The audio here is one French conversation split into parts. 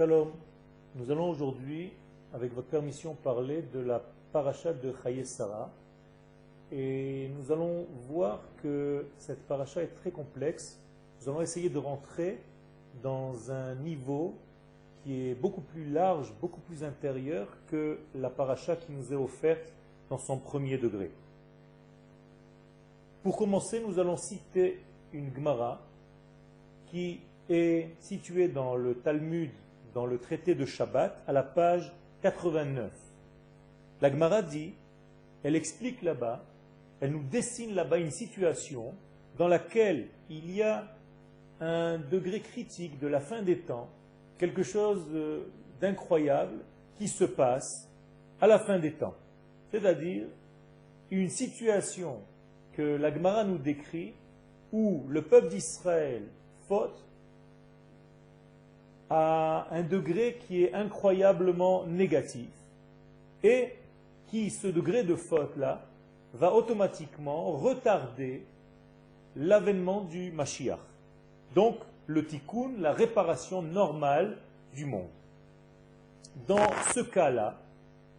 Shalom, nous allons aujourd'hui, avec votre permission, parler de la paracha de Chaye Sarah. Et nous allons voir que cette paracha est très complexe. Nous allons essayer de rentrer dans un niveau qui est beaucoup plus large, beaucoup plus intérieur que la paracha qui nous est offerte dans son premier degré. Pour commencer, nous allons citer une Gemara qui est située dans le Talmud, dans le traité de Shabbat, à la page 89. La Gemara dit, elle explique là-bas, elle nous dessine là-bas une situation dans laquelle il y a un degré critique de la fin des temps, quelque chose d'incroyable qui se passe à la fin des temps. C'est-à-dire une situation que la Gemara nous décrit où le peuple d'Israël faute à un degré qui est incroyablement négatif et qui, ce degré de faute-là, va automatiquement retarder l'avènement du Mashiach. Donc, le tikkun, la réparation normale du monde. Dans ce cas-là,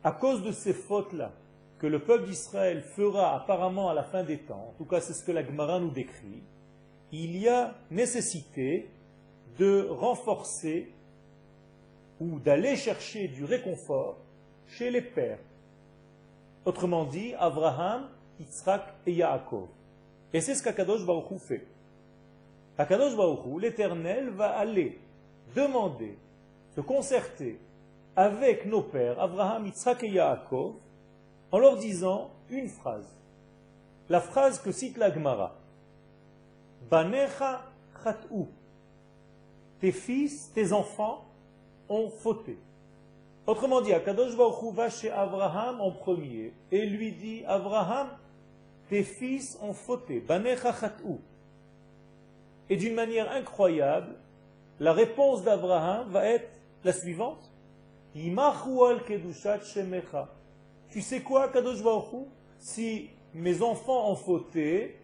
à cause de ces fautes-là, que le peuple d'Israël fera apparemment à la fin des temps, en tout cas c'est ce que la Gemara nous décrit, il y a nécessité de renforcer ou d'aller chercher du réconfort chez les pères. Autrement dit, Abraham, Yitzhak et Yaakov. Et c'est ce qu'Akadosh Baruch Hu fait. Akadosh Baruch Hu, l'Éternel, va aller demander, se concerter avec nos pères, Abraham, Yitzhak et Yaakov, en leur disant une phrase. La phrase que cite la Gemara. Banecha chat'u. Tes fils, tes enfants ont fauté. Autrement dit, Akadosh Baruch va chez Abraham en premier et lui dit Abraham, tes fils ont fauté. Et d'une manière incroyable, la réponse d'Abraham va être la suivante. Tu sais quoi, Kadosh Baruch Si mes enfants ont fauté,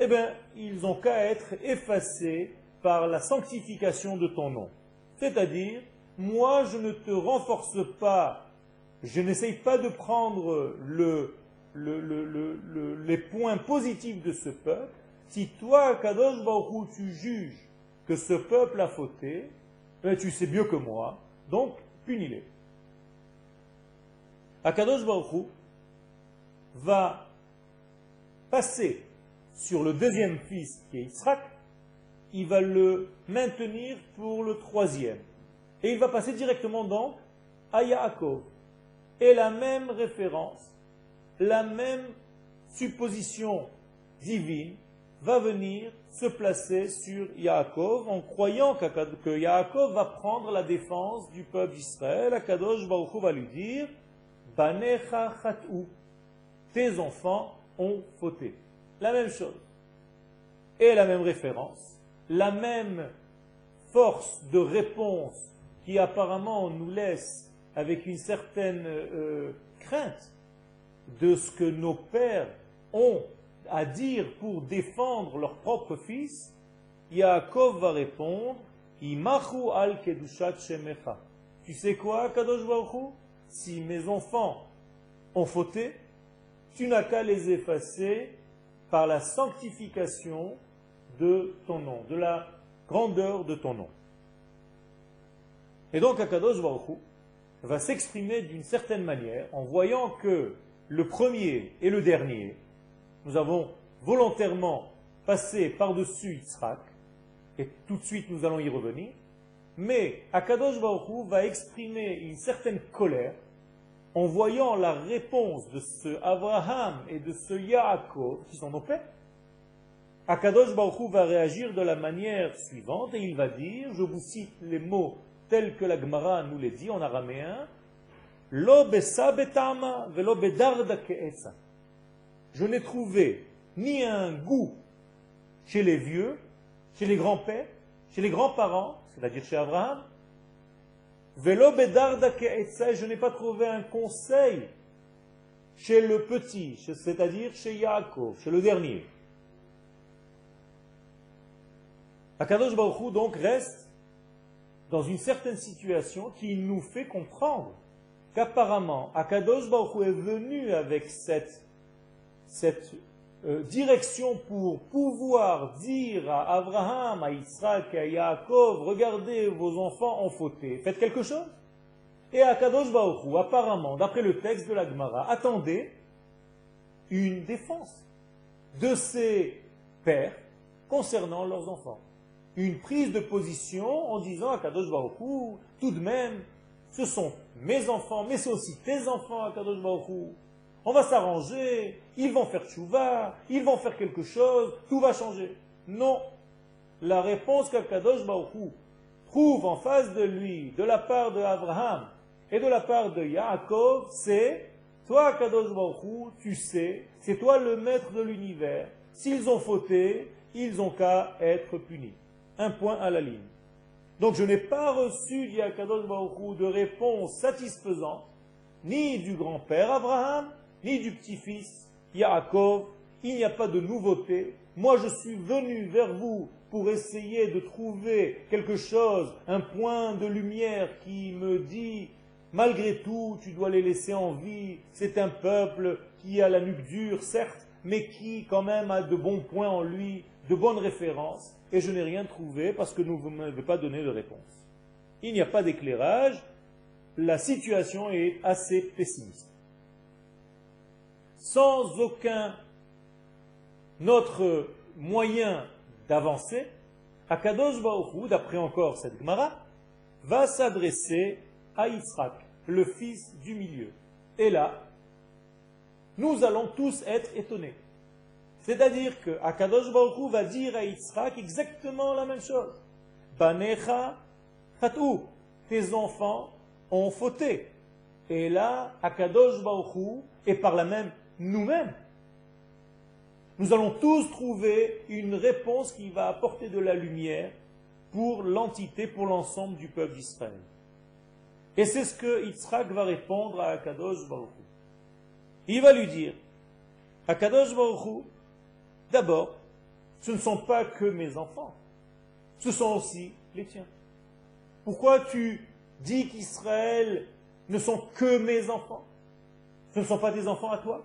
eh bien, ils ont qu'à être effacés par la sanctification de ton nom. C'est-à-dire, moi, je ne te renforce pas, je n'essaye pas de prendre le, les points positifs de ce peuple. Si toi, Kadosh Baruch tu juges que ce peuple a fauté, eh tu sais mieux que moi, donc punis-les. Akadosh Baruch va passer sur le deuxième fils qui est Yitzhak, il va le maintenir pour le troisième. Et il va passer directement donc à Yaakov. Et la même référence, la même supposition divine va venir se placer sur Yaakov en croyant que Yaakov va prendre la défense du peuple d'Israël. Akadosh Baruch va lui dire Banecha Tes enfants ont fauté. La même chose. Et la même référence. La même force de réponse qui apparemment nous laisse avec une certaine euh, crainte de ce que nos pères ont à dire pour défendre leur propre fils, Yaakov va répondre, Imachu al kedushat. Tu sais quoi, Kadosh Baruch si mes enfants ont fauté, tu n'as qu'à les effacer par la sanctification de ton nom, de la grandeur de ton nom. Et donc Akadosh Baruch va s'exprimer d'une certaine manière en voyant que le premier et le dernier, nous avons volontairement passé par-dessus Yitzhak, et tout de suite nous allons y revenir, mais Akadosh Baruch va exprimer une certaine colère en voyant la réponse de ce Abraham et de ce Yaakov, qui sont nos pères. Akadosh Baruch va réagir de la manière suivante et il va dire, je vous cite les mots tels que la Gemara nous les dit en araméen, Lo Je n'ai trouvé ni un goût chez les vieux, chez les grands-pères, chez les grands-parents, c'est-à-dire chez Abraham. Je n'ai pas trouvé un conseil chez le petit, c'est-à-dire chez Yaakov, chez le dernier. Akadosh Baruch donc reste dans une certaine situation qui nous fait comprendre qu'apparemment Akadosh Baruch est venu avec cette, euh, direction pour pouvoir dire à Abraham, à Israël, à Yaakov, regardez vos enfants ont fauté, faites quelque chose? Et Akadosh Baruch apparemment, d'après le texte de la Gemara, attendait une défense de ses pères concernant leurs enfants. Une prise de position en disant à Kadosh Baruch tout de même, ce sont mes enfants, mais c'est aussi tes enfants à Kadosh Baruch On va s'arranger, ils vont faire tchouva, ils vont faire quelque chose, tout va changer. Non. La réponse qu'Akadosh Baruch trouve en face de lui, de la part de Abraham et de la part de Yaakov, c'est toi, Kadosh Baruch tu sais, c'est toi le maître de l'univers. S'ils ont fauté, ils ont qu'à être punis. Un point à la ligne. Donc je n'ai pas reçu, dit Akadosh de réponse satisfaisante, ni du grand-père Abraham, ni du petit-fils Yaakov. Il n'y a pas de nouveauté. Moi, je suis venu vers vous pour essayer de trouver quelque chose, un point de lumière qui me dit, malgré tout, tu dois les laisser en vie. C'est un peuple qui a la nuque dure, certes, mais qui quand même a de bons points en lui, de bonnes références, et je n'ai rien trouvé parce que vous ne m'avez pas donné de réponse. Il n'y a pas d'éclairage, la situation est assez pessimiste. Sans aucun autre moyen d'avancer, Akadosh Baruch d'après encore cette Gemara, va s'adresser à Israël, le fils du milieu. Et là, nous allons tous être étonnés. C'est-à-dire que Akadosh Baruch va dire à Yitzhak exactement la même chose. Banecha fatou, tes enfants ont fauté. Et là, Akadosh Baruch et par la même nous-mêmes, nous allons tous trouver une réponse qui va apporter de la lumière pour l'entité, pour l'ensemble du peuple d'Israël. Et c'est ce que Yitzhak va répondre à Akadosh Baruch Il va lui dire, Akadosh Baruch D'abord, ce ne sont pas que mes enfants, ce sont aussi les tiens. Pourquoi tu dis qu'Israël ne sont que mes enfants? Ce ne sont pas tes enfants à toi?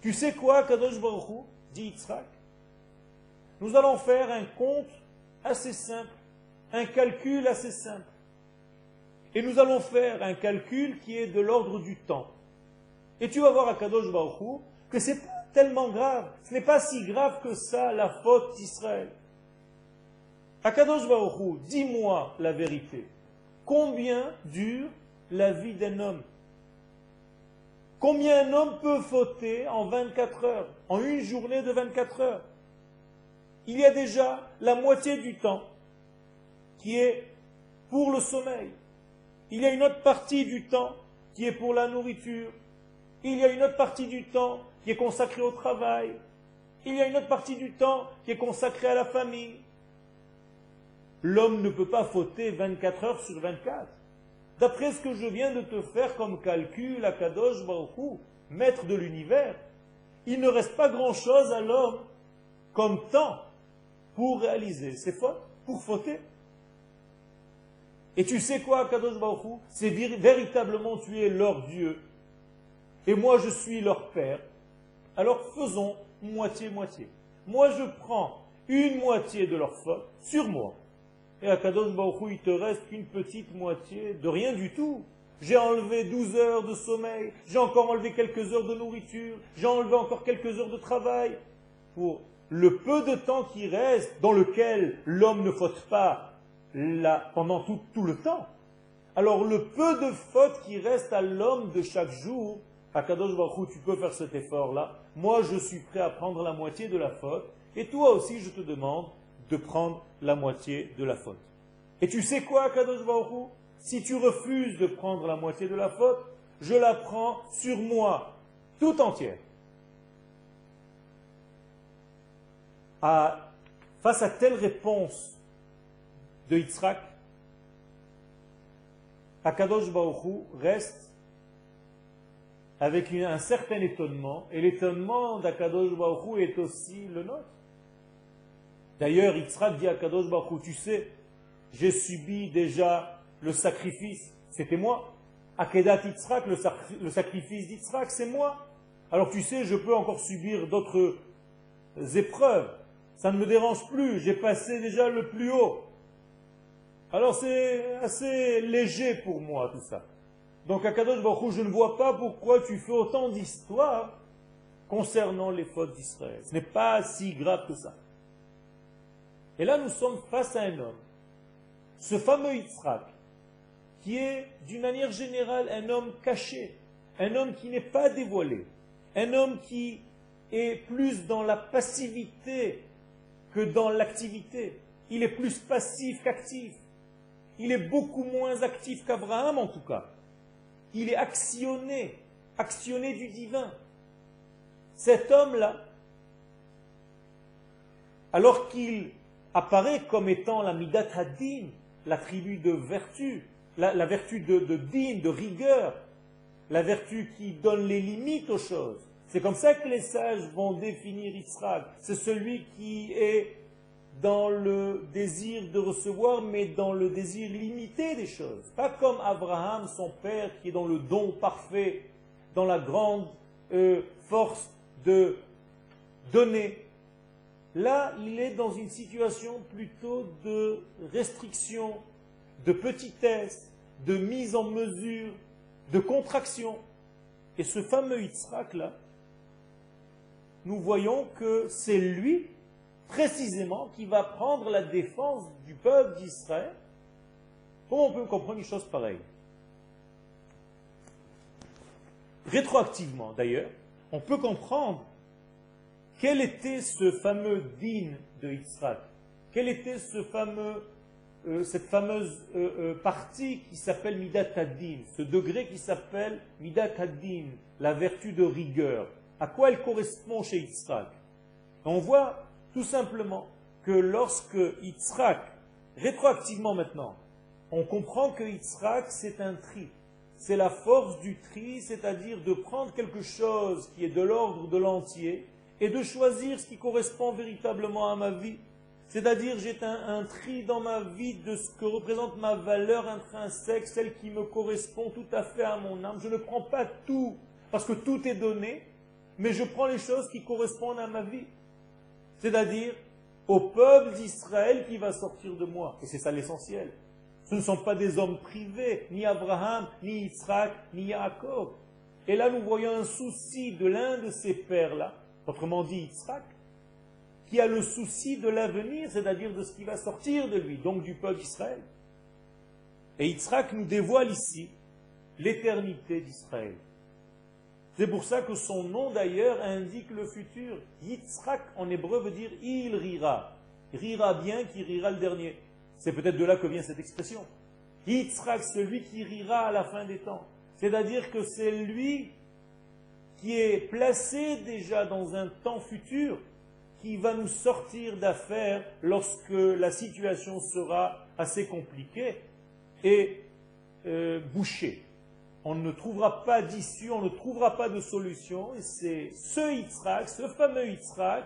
Tu sais quoi, Kadosh Baruch dit Yitzhak? Nous allons faire un compte assez simple, un calcul assez simple. Et nous allons faire un calcul qui est de l'ordre du temps. Et tu vas voir à Kadosh Baruch que c'est pas tellement grave. Ce n'est pas si grave que ça, la faute d'Israël. Akadosh Baruchou, dis-moi la vérité. Combien dure la vie d'un homme? Combien un homme peut fauter en 24 heures, en une journée de 24 heures? Il y a déjà la moitié du temps qui est pour le sommeil. Il y a une autre partie du temps qui est pour la nourriture. Il y a une autre partie du temps qui est consacré au travail. Il y a une autre partie du temps qui est consacrée à la famille. L'homme ne peut pas fauter 24 heures sur 24. D'après ce que je viens de te faire comme calcul à Kadosh Baruchou, maître de l'univers, il ne reste pas grand-chose à l'homme comme temps pour réaliser ses fautes, pour fauter. Et tu sais quoi, Kadosh Baruchou C'est véritablement tu es leur Dieu. Et moi je suis leur Père. Alors faisons moitié-moitié. Moi, je prends une moitié de leur faute sur moi. Et à Kadosh Baruch il te reste une petite moitié de rien du tout. J'ai enlevé 12 heures de sommeil, j'ai encore enlevé quelques heures de nourriture, j'ai enlevé encore quelques heures de travail. Pour le peu de temps qui reste, dans lequel l'homme ne faute pas pendant tout, tout le temps. Alors le peu de fautes qui reste à l'homme de chaque jour, à Kadosh Baruch tu peux faire cet effort-là, moi je suis prêt à prendre la moitié de la faute, et toi aussi je te demande de prendre la moitié de la faute. Et tu sais quoi, Kadosh Baruch Si tu refuses de prendre la moitié de la faute, je la prends sur moi, tout entière. Face à telle réponse de Yitzhak, Akadosh Baruch reste avec un certain étonnement, et l'étonnement d'Akadosh Baruch est aussi le nôtre. D'ailleurs, Yitzhak dit à Kadosh Baruch tu sais, j'ai subi déjà le sacrifice, c'était moi. Akedat Yitzhak, le, sacrifice d'Yitzhak, c'est moi. Alors tu sais, je peux encore subir d'autres épreuves. Ça ne me dérange plus, j'ai passé déjà le plus haut. Alors c'est assez léger pour moi tout ça. Donc à Kadosh Baruch je ne vois pas pourquoi tu fais autant d'histoires concernant les fautes d'Israël. Ce n'est pas si grave que ça. Et là, nous sommes face à un homme, ce fameux Yitzhak, qui est d'une manière générale un homme caché, un homme qui n'est pas dévoilé, un homme qui est plus dans la passivité que dans l'activité. Il est plus passif qu'actif. Il est beaucoup moins actif qu'Abraham en tout cas. Il est actionné, actionné du divin. Cet homme-là, alors qu'il apparaît comme étant la Midat Hadin, la tribu de vertu, la, vertu de, de de rigueur, la vertu qui donne les limites aux choses. C'est comme ça que les sages vont définir Israël. C'est celui qui est dans le désir de recevoir, mais dans le désir limité des choses. Pas comme Abraham, son père, qui est dans le don parfait, dans la grande euh, force de donner. Là, il est dans une situation plutôt de restriction, de petitesse, de mise en mesure, de contraction. Et ce fameux Yitzhak-là, nous voyons que c'est lui, précisément, qui va prendre la défense du peuple d'Israël. Comment on peut comprendre une chose pareille? Rétroactivement, d'ailleurs, on peut comprendre quel était ce fameux din de Yitzhak. Quelle était ce fameux, euh, cette fameuse euh, euh, partie qui s'appelle Midat Hadin, ce degré qui s'appelle Midat Hadin, la vertu de rigueur. À quoi elle correspond chez Yitzhak? On voit tout simplement que lorsque Yitzhak, rétroactivement maintenant, on comprend que Yitzhak c'est un tri. C'est la force du tri, c'est-à-dire de prendre quelque chose qui est de l'ordre de l'entier et de choisir ce qui correspond véritablement à ma vie. C'est-à-dire, j'ai un, tri dans ma vie de ce que représente ma valeur intrinsèque, celle qui me correspond tout à fait à mon âme. Je ne prends pas tout, parce que tout est donné, mais je prends les choses qui correspondent à ma vie. C'est-à-dire, au peuple d'Israël qui va sortir de moi. Et c'est ça l'essentiel. Ce ne sont pas des hommes privés, ni Abraham, ni Israël, ni Jacob. Et là, nous voyons un souci de l'un de ces pères-là, autrement dit Yitzhak, qui a le souci de l'avenir, c'est-à-dire de ce qui va sortir de lui, donc du peuple d'Israël. Et Yitzhak nous dévoile ici l'éternité d'Israël. C'est pour ça que son nom d'ailleurs indique le futur. Yitzhak en hébreu veut dire il rira. Rira bien qui rira le dernier. C'est peut-être de là que vient cette expression. Yitzhak, celui qui rira à la fin des temps. C'est-à-dire que c'est lui qui est placé déjà dans un temps futur qui va nous sortir d'affaires lorsque la situation sera assez compliquée et euh, bouchée. On ne trouvera pas d'issue, on ne trouvera pas de solution, et c'est ce Yitzhak, ce fameux Yitzhak,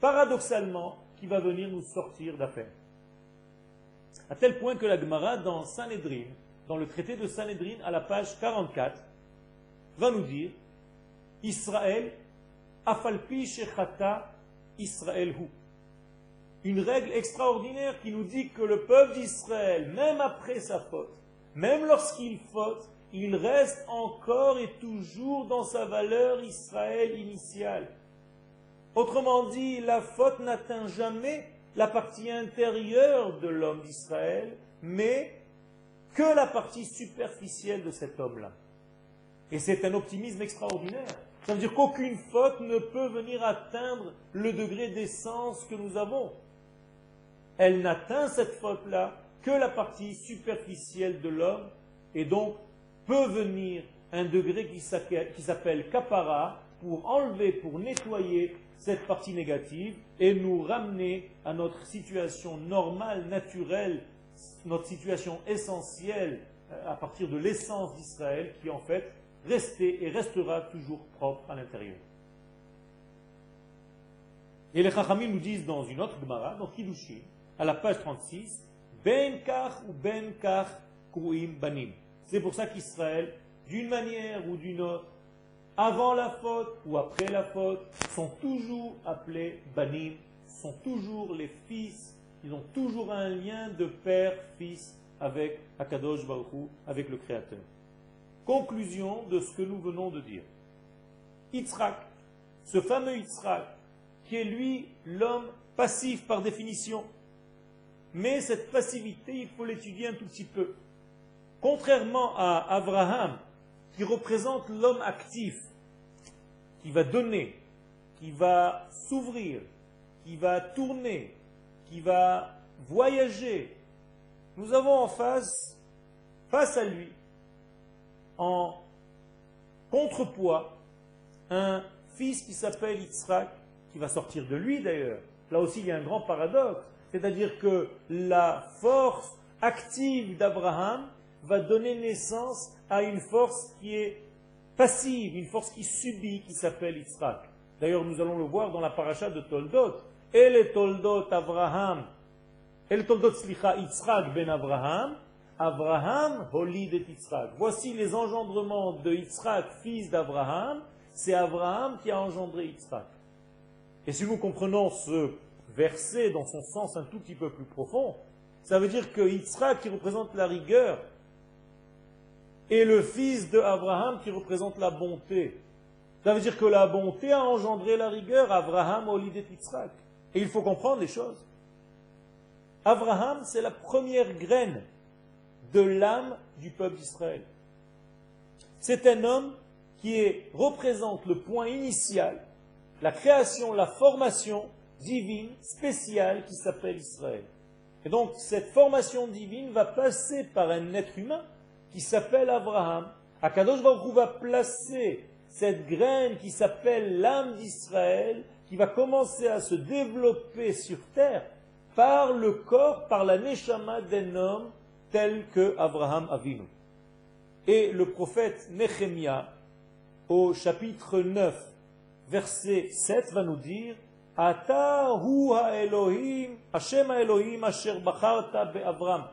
paradoxalement, qui va venir nous sortir d'affaires. À tel point que la Gemara, dans Sanhedrin, dans le traité de Sanhedrin, à la page 44, va nous dire Israël, afalpi shechata Israël hu. Une règle extraordinaire qui nous dit que le peuple d'Israël, même après sa faute, même lorsqu'il faute, il reste encore et toujours dans sa valeur Israël initiale. Autrement dit, la faute n'atteint jamais la partie intérieure de l'homme d'Israël, mais que la partie superficielle de cet homme-là. Et c'est un optimisme extraordinaire. Ça veut dire qu'aucune faute ne peut venir atteindre le degré d'essence que nous avons. Elle n'atteint cette faute-là que la partie superficielle de l'homme, et donc peut venir un degré qui s'appelle kapara pour enlever, pour nettoyer cette partie négative et nous ramener à notre situation normale, naturelle, notre situation essentielle euh, à partir de l'essence d'Israël qui en fait restait et restera toujours propre à l'intérieur. Et les Chachamim nous disent dans une autre Gemara, dans Kiddushin, à la page 36, Ben kach ou ben kach kruim banim. C'est pour ça qu'Israël, d'une manière ou d'une autre, avant la faute ou après la faute, sont toujours appelés banim, sont toujours les fils, ils ont toujours un lien de père-fils avec Akadosh Baruch avec le Créateur. Conclusion de ce que nous venons de dire. Yitzhak, ce fameux Yitzhak, qui est lui l'homme passif par définition, mais cette passivité, il faut l'étudier un tout petit peu. Contrairement à Abraham, qui représente l'homme actif, qui va donner, qui va s'ouvrir, qui va tourner, qui va voyager, nous avons en face, face à lui, en contrepoids, un fils qui s'appelle Yitzhak, qui va sortir de lui d'ailleurs. Là aussi, il y a un grand paradoxe. C'est-à-dire que la force active d'Abraham va donner naissance à une force qui est passive, une force qui subit, qui s'appelle Yitzhak. D'ailleurs, nous allons le voir dans la paracha de Toldot. Et les Toldot Abraham, et les Toldot Slicha Yitzhak ben Abraham, Abraham holid et Yitzhak. Voici les engendrements de Yitzhak, fils d'Abraham. C'est Abraham qui a engendré Yitzhak. Et si nous comprenons ce verset dans son sens un tout petit peu plus profond, ça veut dire que Yitzhak qui représente la rigueur et le fils d'Abraham qui représente la bonté. Ça veut dire que la bonté a engendré la rigueur, Abraham au de Yitzhak. Et il faut comprendre les choses. Abraham, c'est la première graine de l'âme du peuple d'Israël. C'est un homme qui représente le point initial, la création, la formation divine spéciale qui s'appelle Israël. Et donc cette formation divine va passer par un être humain qui s'appelle Abraham. Akadosh Baruch va placer cette graine qui s'appelle l'âme d'Israël, qui va commencer à se développer sur terre par le corps, par la neshama d'un homme tel que Abraham Avinu. Et le prophète Nehemiah, au chapitre 9, verset 7, va nous dire Ata hu Elohim, Hashem Elohim asher bacharta be'Avram.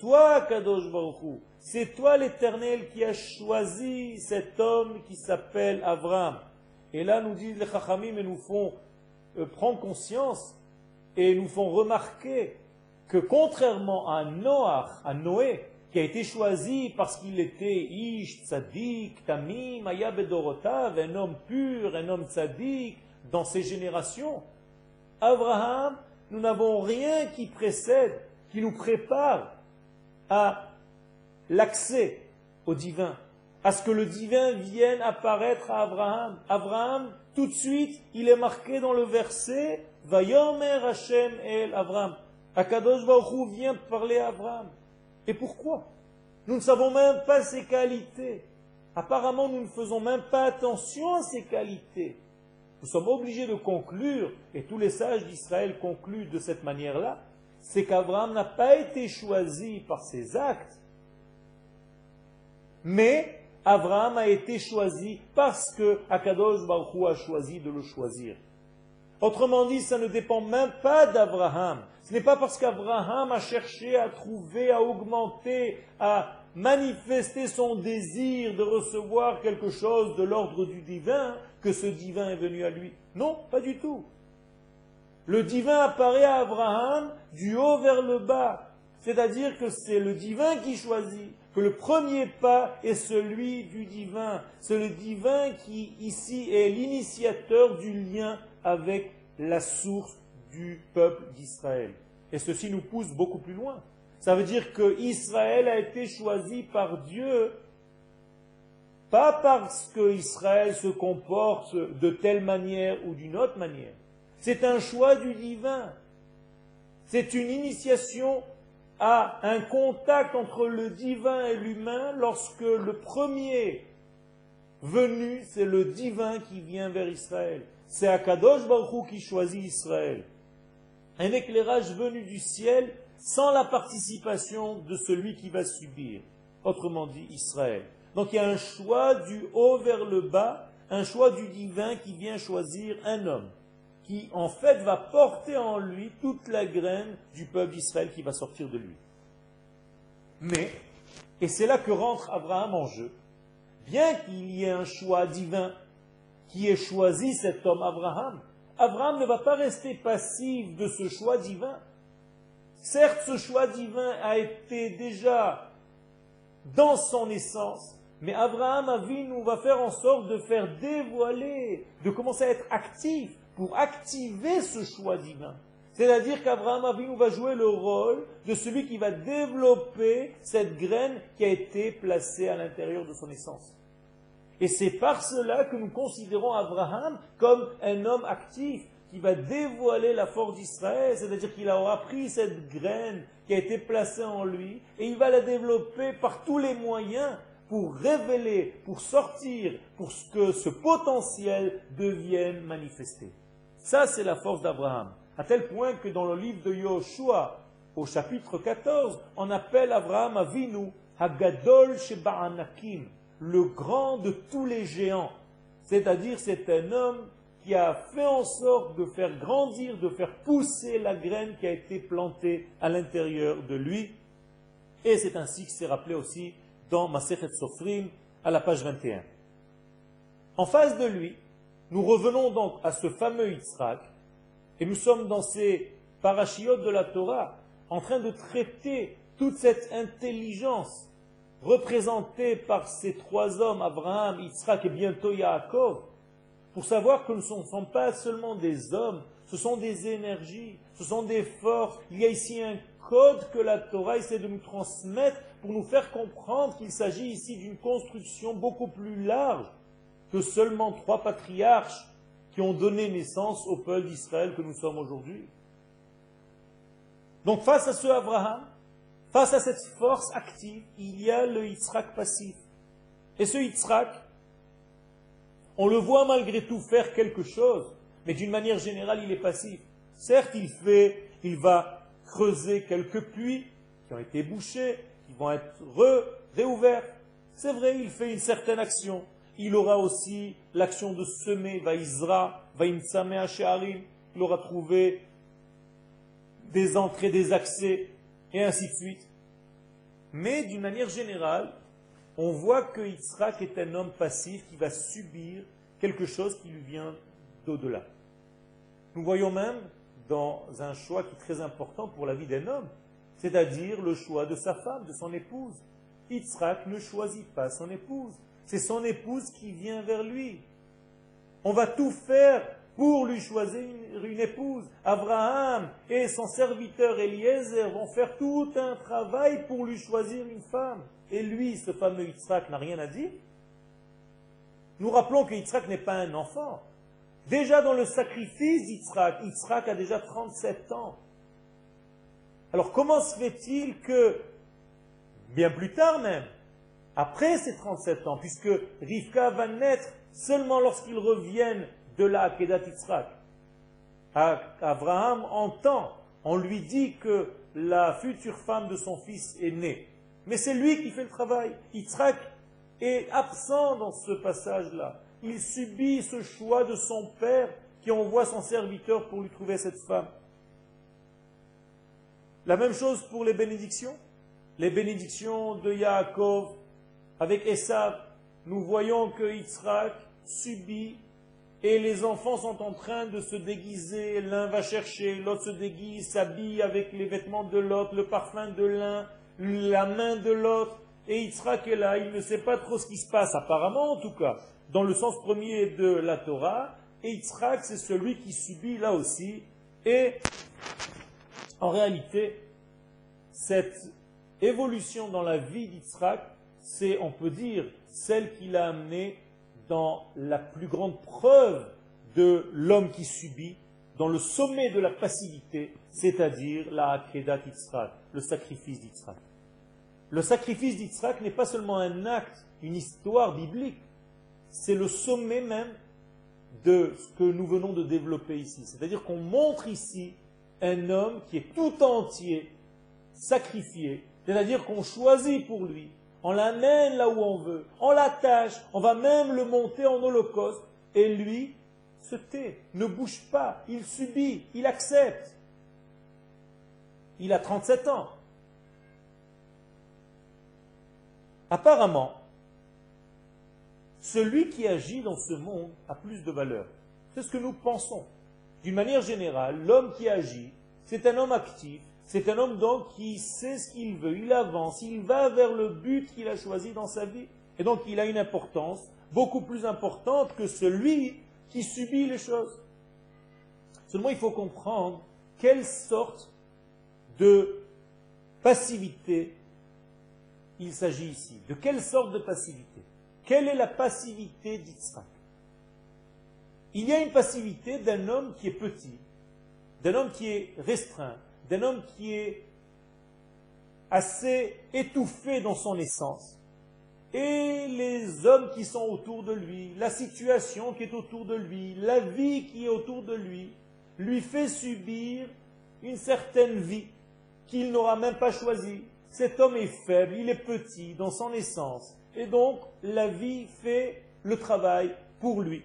Toi, Kadosh Baruch c'est toi l'Éternel qui as choisi cet homme qui s'appelle Avram. Et là, nous disent les Chachamim et nous font euh, prendre conscience et nous font remarquer que contrairement à Noach, à Noé, qui a été choisi parce qu'il était Ish, Tzadik, Tamim, Ayabedorotav, un homme pur, un homme Tzadik, dans ses générations, Abraham, nous n'avons rien qui précède, qui nous prépare à l'accès au divin, à ce que le divin vienne apparaître à Abraham. Abraham, tout de suite, il est marqué dans le verset Vayomer Hashem el Abraham. Akadosh Baruch vient parler à Abraham. Et pourquoi? Nous ne savons même pas ses qualités. Apparemment, nous ne faisons même pas attention à ses qualités. Nous sommes obligés de conclure, et tous les sages d'Israël concluent de cette manière-là, c'est qu'Abraham n'a pas été choisi par ses actes, mais Abraham a été choisi parce que Akadosh Baruch a choisi de le choisir. Autrement dit, ça ne dépend même pas d'Abraham. Ce n'est pas parce qu'Abraham a cherché à trouver, à augmenter, à manifester son désir de recevoir quelque chose de l'ordre du divin que ce divin est venu à lui. Non, pas du tout. Le divin apparaît à Abraham du haut vers le bas. C'est-à-dire que c'est le divin qui choisit que le premier pas est celui du divin. C'est le divin qui ici est l'initiateur du lien avec la source du peuple d'Israël. Et ceci nous pousse beaucoup plus loin. Ça veut dire que Israël a été choisi par Dieu pas parce que Israël se comporte de telle manière ou d'une autre manière. C'est un choix du divin. C'est une initiation à un contact entre le divin et l'humain lorsque le premier venu, c'est le divin qui vient vers Israël. C'est Akadosh Baruch qui choisit Israël. Un éclairage venu du ciel sans la participation de celui qui va subir, autrement dit Israël. Donc il y a un choix du haut vers le bas, un choix du divin qui vient choisir un homme qui en fait va porter en lui toute la graine du peuple d'Israël qui va sortir de lui. Mais, et c'est là que rentre Abraham en jeu, bien qu'il y ait un choix divin qui ait choisi cet homme Abraham, Abraham ne va pas rester passif de ce choix divin. Certes, ce choix divin a été déjà dans son essence, mais Abraham nous va faire en sorte de faire dévoiler, de commencer à être actif pour activer ce choix divin. C'est-à-dire qu'Abraham Avinu va jouer le rôle de celui qui va développer cette graine qui a été placée à l'intérieur de son essence. Et c'est par cela que nous considérons Abraham comme un homme actif qui va dévoiler la force d'Israël, c'est-à-dire qu'il aura pris cette graine qui a été placée en lui et il va la développer par tous les moyens pour révéler, pour sortir, pour que ce potentiel devienne manifesté. Ça, c'est la force d'Abraham. À tel point que dans le livre de Yoshua, au chapitre 14, on appelle Abraham Avinu Hagadol Sheba'anakim, le grand de tous les géants. C'est-à-dire, c'est un homme qui a fait en sorte de faire grandir, de faire pousser la graine qui a été plantée à l'intérieur de lui. Et c'est ainsi que c'est rappelé aussi dans Masechet Sofrim à la page 21. En face de lui, nous revenons donc à ce fameux Yitzhak, et nous sommes dans ces parachiotes de la Torah, en train de traiter toute cette intelligence représentés par ces trois hommes, Abraham, Yitzhak et bientôt Yaakov, pour savoir que ce ne sont pas seulement des hommes, ce sont des énergies, ce sont des forces. Il y a ici un code que la Torah essaie de nous transmettre pour nous faire comprendre qu'il s'agit ici d'une construction beaucoup plus large que seulement trois patriarches qui ont donné naissance au peuple d'Israël que nous sommes aujourd'hui. Donc face à ce Abraham, Face à cette force active, il y a le Yitzhak passif. Et ce Yitzhak, on le voit malgré tout faire quelque chose, mais d'une manière générale, il est passif. Certes, il fait, il va creuser quelques puits qui ont été bouchés, qui vont être réouverts. C'est vrai, il fait une certaine action. Il aura aussi l'action de semer, Vaïzra, Vaïmtsame Hasheharim. Il aura trouvé des entrées, des accès et ainsi de suite. Mais d'une manière générale, on voit que Yitzhak est un homme passif qui va subir quelque chose qui lui vient d'au-delà. Nous voyons même dans un choix qui est très important pour la vie d'un homme, c'est-à-dire le choix de sa femme, de son épouse. Yitzhak ne choisit pas son épouse, c'est son épouse qui vient vers lui. On va tout faire pour lui choisir une, épouse. Abraham et son serviteur Eliezer vont faire tout un travail pour lui choisir une femme. Et lui, ce fameux Yitzhak, n'a rien à dire. Nous rappelons que Yitzhak n'est pas un enfant. Déjà dans le sacrifice d'Yitzhak, Yitzhak a déjà 37 ans. Alors comment se fait-il que, bien plus tard même, après ses 37 ans, puisque Rivka va naître seulement lorsqu'ils reviennent de la Akedat Yitzhak. Abraham entend, on lui dit que la future femme de son fils est née. Mais c'est lui qui fait le travail. Yitzhak est absent dans ce passage-là. Il subit ce choix de son père qui envoie son serviteur pour lui trouver cette femme. La même chose pour les bénédictions. Les bénédictions de Yaakov avec Esav. Nous voyons que Yitzhak subit et les enfants sont en train de se déguiser, l'un va chercher, l'autre se déguise, s'habille avec les vêtements de l'autre, le parfum de l'un, la main de l'autre, et Yitzhak est là, il ne sait pas trop ce qui se passe, apparemment en tout cas, dans le sens premier de la Torah, et Yitzhak c'est celui qui subit là aussi, et en réalité, cette évolution dans la vie d'Yitzhak, c'est, on peut dire, celle qui l'a amené dans la plus grande preuve de l'homme qui subit, dans le sommet de la passivité, c'est-à-dire la Akedat Yitzhak, le sacrifice d'Yitzhak. Le sacrifice d'Yitzhak n'est pas seulement un acte, une histoire biblique, c'est le sommet même de ce que nous venons de développer ici. C'est-à-dire qu'on montre ici un homme qui est tout entier sacrifié, c'est-à-dire qu'on choisit pour lui on l'amène là où on veut, on l'attache, on va même le monter en holocauste, et lui se tait, ne bouge pas, il subit, il accepte. Il a 37 ans. Apparemment, celui qui agit dans ce monde a plus de valeur. C'est ce que nous pensons. D'une manière générale, l'homme qui agit, c'est un homme actif, c'est un homme donc qui sait ce qu'il veut, il avance, il va vers le but qu'il a choisi dans sa vie. Et donc il a une importance beaucoup plus importante que celui qui subit les choses. Seulement il faut comprendre quelle sorte de passivité il s'agit ici. De quelle sorte de passivité? Quelle est la passivité d'Israël? Il y a une passivité d'un homme qui est petit, d'un homme qui est restreint, d'un homme qui est assez étouffé dans son essence, et les hommes qui sont autour de lui, la situation qui est autour de lui, la vie qui est autour de lui, lui fait subir une certaine vie qu'il n'aura même pas choisie. Cet homme est faible, il est petit dans son essence, et donc la vie fait le travail pour lui.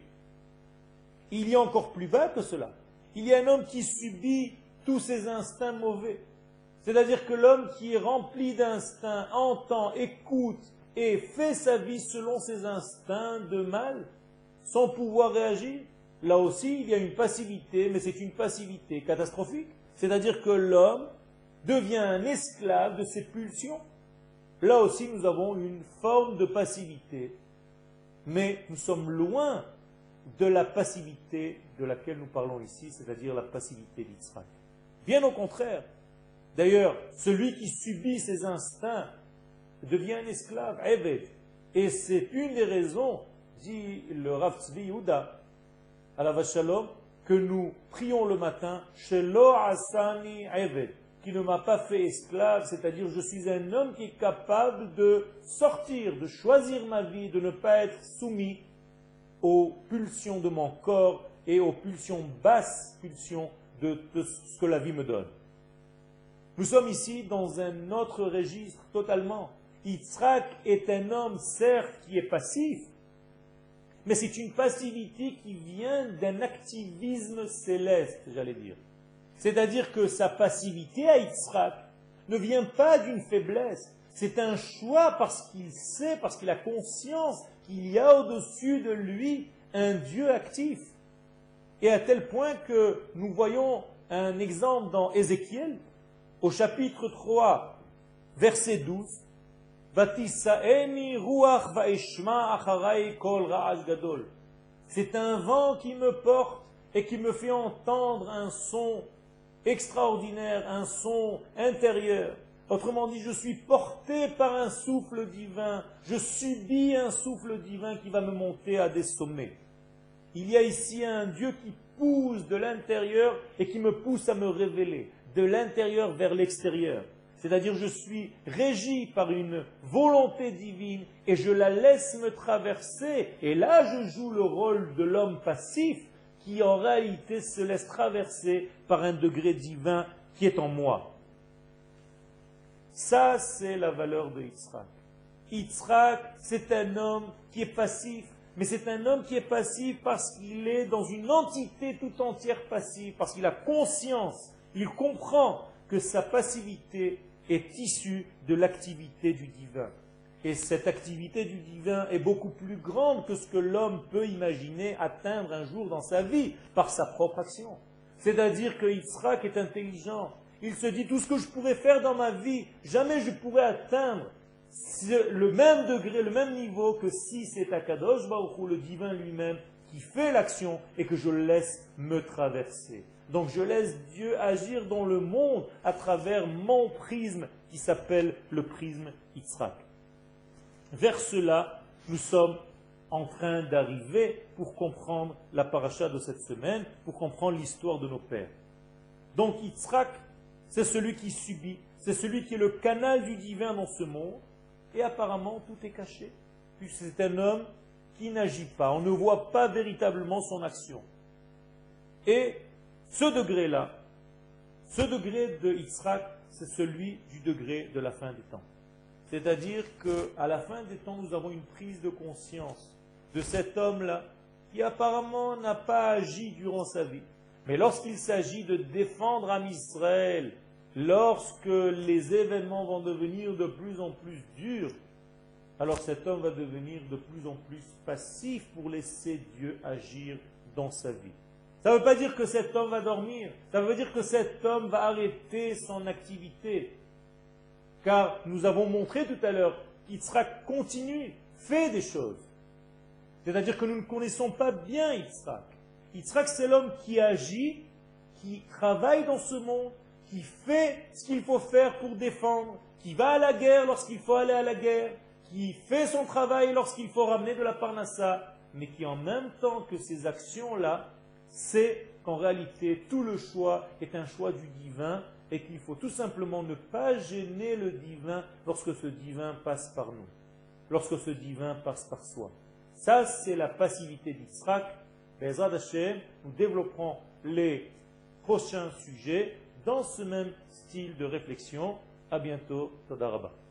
Il y a encore plus bas que cela. Il y a un homme qui subit tous ses instincts mauvais. C'est-à-dire que l'homme qui est rempli d'instincts entend, écoute et fait sa vie selon ses instincts de mal, sans pouvoir réagir. Là aussi, il y a une passivité, mais c'est une passivité catastrophique. C'est-à-dire que l'homme devient un esclave de ses pulsions. Là aussi, nous avons une forme de passivité, mais nous sommes loin de la passivité de laquelle nous parlons ici, c'est-à-dire la passivité d'Israël. Bien au contraire. D'ailleurs, celui qui subit ses instincts devient un esclave. Et c'est une des raisons, dit le Rav Tzvi à la Vachalom, que nous prions le matin, Shelo Asani Eved, qui ne m'a pas fait esclave, c'est-à-dire je suis un homme qui est capable de sortir, de choisir ma vie, de ne pas être soumis aux pulsions de mon corps et aux pulsions basses, pulsions de, ce que la vie me donne. Nous sommes ici dans un autre registre totalement. Yitzhak est un homme, certes, qui est passif, mais c'est une passivité qui vient d'un activisme céleste, j'allais dire. C'est-à-dire que sa passivité à Yitzhak ne vient pas d'une faiblesse, c'est un choix parce qu'il sait, parce qu'il a conscience qu'il y a au-dessus de lui un Dieu actif. Et à tel point que nous voyons un exemple dans Ézéchiel, au chapitre 3, verset 12, c'est un vent qui me porte et qui me fait entendre un son extraordinaire, un son intérieur. Autrement dit, je suis porté par un souffle divin, je subis un souffle divin qui va me monter à des sommets. Il y a ici un Dieu qui pousse de l'intérieur et qui me pousse à me révéler, de l'intérieur vers l'extérieur. C'est-à-dire je suis régi par une volonté divine et je la laisse me traverser. Et là, je joue le rôle de l'homme passif qui en réalité se laisse traverser par un degré divin qui est en moi. Ça, c'est la valeur de Yitzhak. Yitzhak, c'est un homme qui est passif, mais c'est un homme qui est passif parce qu'il est dans une entité tout entière passive, parce qu'il a conscience, il comprend que sa passivité est issue de l'activité du divin. Et cette activité du divin est beaucoup plus grande que ce que l'homme peut imaginer atteindre un jour dans sa vie par sa propre action. C'est-à-dire que Yitzhak est intelligent, il se dit tout ce que je pourrais faire dans ma vie, jamais je pourrais atteindre le même degré, le même niveau que si c'est Akadosh Baruch le divin lui-même, qui fait l'action et que je laisse me traverser. Donc je laisse Dieu agir dans le monde à travers mon prisme qui s'appelle le prisme Yitzhak. Vers cela, nous sommes en train d'arriver pour comprendre la paracha de cette semaine, pour comprendre l'histoire de nos pères. Donc Yitzhak c'est celui qui subit, c'est celui qui est le canal du divin dans ce monde, et apparemment tout est caché, puisque c'est un homme qui n'agit pas, on ne voit pas véritablement son action. Et ce degré-là, ce degré de Yitzhak, c'est celui du degré de la fin des temps. C'est-à-dire qu'à la fin des temps, nous avons une prise de conscience de cet homme-là qui apparemment n'a pas agi durant sa vie. Mais lorsqu'il s'agit de défendre Am Israël, lorsque les événements vont devenir de plus en plus durs, alors cet homme va devenir de plus en plus passif pour laisser Dieu agir dans sa vie. Ça ne veut pas dire que cet homme va dormir, ça veut dire que cet homme va arrêter son activité. Car nous avons montré tout à l'heure qu'Yitzhak continue, fait des choses. C'est-à-dire que nous ne connaissons pas bien Yitzhak. Yitzhak, c'est l'homme qui agit, qui travaille dans ce monde, qui fait ce qu'il faut faire pour défendre, qui va à la guerre lorsqu'il faut aller à la guerre, qui fait son travail lorsqu'il faut ramener de la parnassa, mais qui en même temps que ces actions-là, sait qu'en réalité tout le choix est un choix du divin et qu'il faut tout simplement ne pas gêner le divin lorsque ce divin passe par nous, lorsque ce divin passe par soi. Ça, c'est la passivité d'Israël. nous développerons les prochains sujets dans ce même style de réflexion. À bientôt. Todarabah.